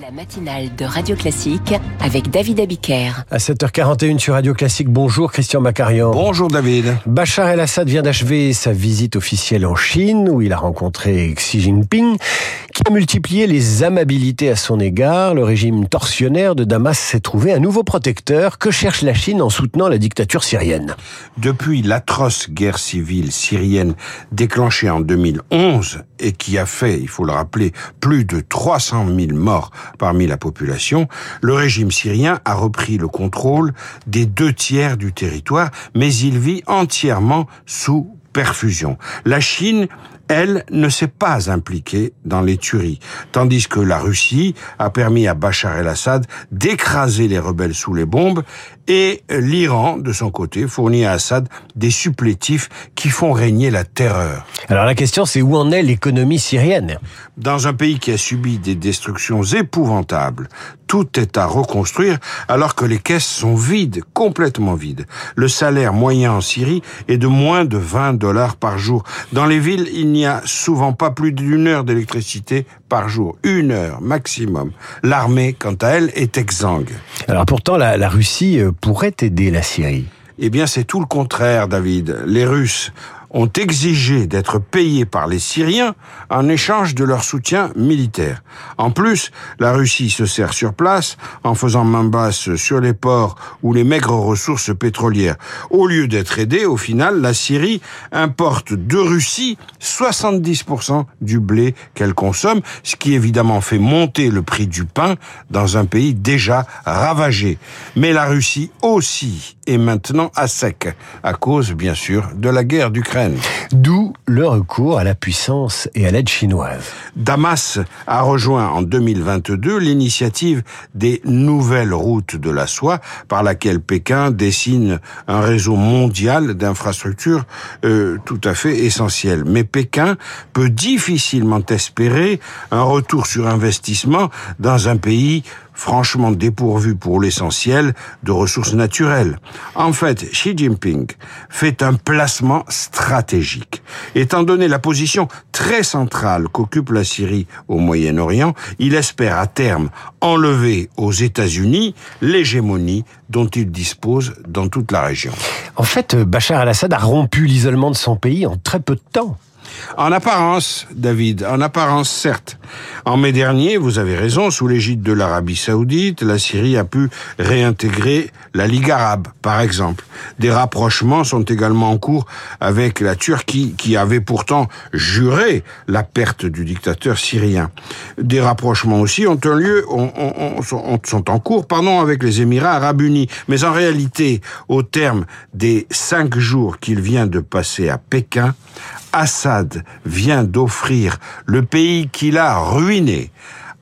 La matinale de Radio Classique avec David Abiker. À 7h41 sur Radio Classique, bonjour Christian Macarian. Bonjour David. Bachar el-Assad vient d'achever sa visite officielle en Chine où il a rencontré Xi Jinping qui a multiplié les amabilités à son égard. Le régime torsionnaire de Damas s'est trouvé un nouveau protecteur. Que cherche la Chine en soutenant la dictature syrienne? Depuis l'atroce guerre civile syrienne déclenchée en 2011 et qui a fait, il faut le rappeler, plus de 300 000 morts parmi la population, le régime syrien a repris le contrôle des deux tiers du territoire, mais il vit entièrement sous perfusion. La Chine elle, ne s'est pas impliquée dans les tueries, tandis que la Russie a permis à Bachar el-Assad d'écraser les rebelles sous les bombes et l'Iran, de son côté, fournit à Assad des supplétifs qui font régner la terreur. Alors la question, c'est où en est l'économie syrienne? Dans un pays qui a subi des destructions épouvantables, tout est à reconstruire alors que les caisses sont vides, complètement vides. Le salaire moyen en Syrie est de moins de 20 dollars par jour. Dans les villes, il n'y a souvent pas plus d'une heure d'électricité par jour. Une heure maximum. L'armée, quant à elle, est exsangue. Alors pourtant, la, la Russie euh, pourrait aider la Syrie. Eh bien, c'est tout le contraire, David. Les Russes ont exigé d'être payés par les Syriens en échange de leur soutien militaire. En plus, la Russie se sert sur place en faisant main basse sur les ports ou les maigres ressources pétrolières. Au lieu d'être aidée, au final, la Syrie importe de Russie 70% du blé qu'elle consomme, ce qui évidemment fait monter le prix du pain dans un pays déjà ravagé. Mais la Russie aussi est maintenant à sec, à cause bien sûr de la guerre d'Ukraine. D'où le recours à la puissance et à l'aide chinoise. Damas a rejoint en 2022 l'initiative des nouvelles routes de la soie par laquelle Pékin dessine un réseau mondial d'infrastructures euh, tout à fait essentiel. Mais Pékin peut difficilement espérer un retour sur investissement dans un pays franchement dépourvu pour l'essentiel de ressources naturelles. En fait, Xi Jinping fait un placement stratégique. Étant donné la position très centrale qu'occupe la Syrie au Moyen-Orient, il espère à terme enlever aux États-Unis l'hégémonie dont il dispose dans toute la région. En fait, Bachar al-Assad a rompu l'isolement de son pays en très peu de temps. En apparence, David, en apparence, certes. En mai dernier, vous avez raison, sous l'égide de l'Arabie saoudite, la Syrie a pu réintégrer la Ligue arabe, par exemple. Des rapprochements sont également en cours avec la Turquie, qui avait pourtant juré la perte du dictateur syrien. Des rapprochements aussi ont un lieu, sont en cours, pardon, avec les Émirats arabes unis. Mais en réalité, au terme des cinq jours qu'il vient de passer à Pékin, Assad vient d'offrir le pays qu'il a ruiné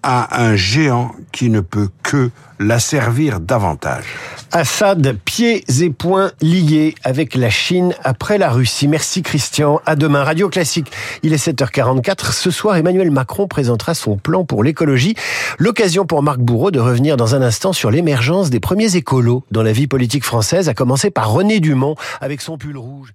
à un géant qui ne peut que la servir davantage. Assad, pieds et poings liés avec la Chine après la Russie. Merci Christian. À demain. Radio Classique. Il est 7h44. Ce soir, Emmanuel Macron présentera son plan pour l'écologie. L'occasion pour Marc Bourreau de revenir dans un instant sur l'émergence des premiers écolos dans la vie politique française, à commencer par René Dumont avec son pull rouge.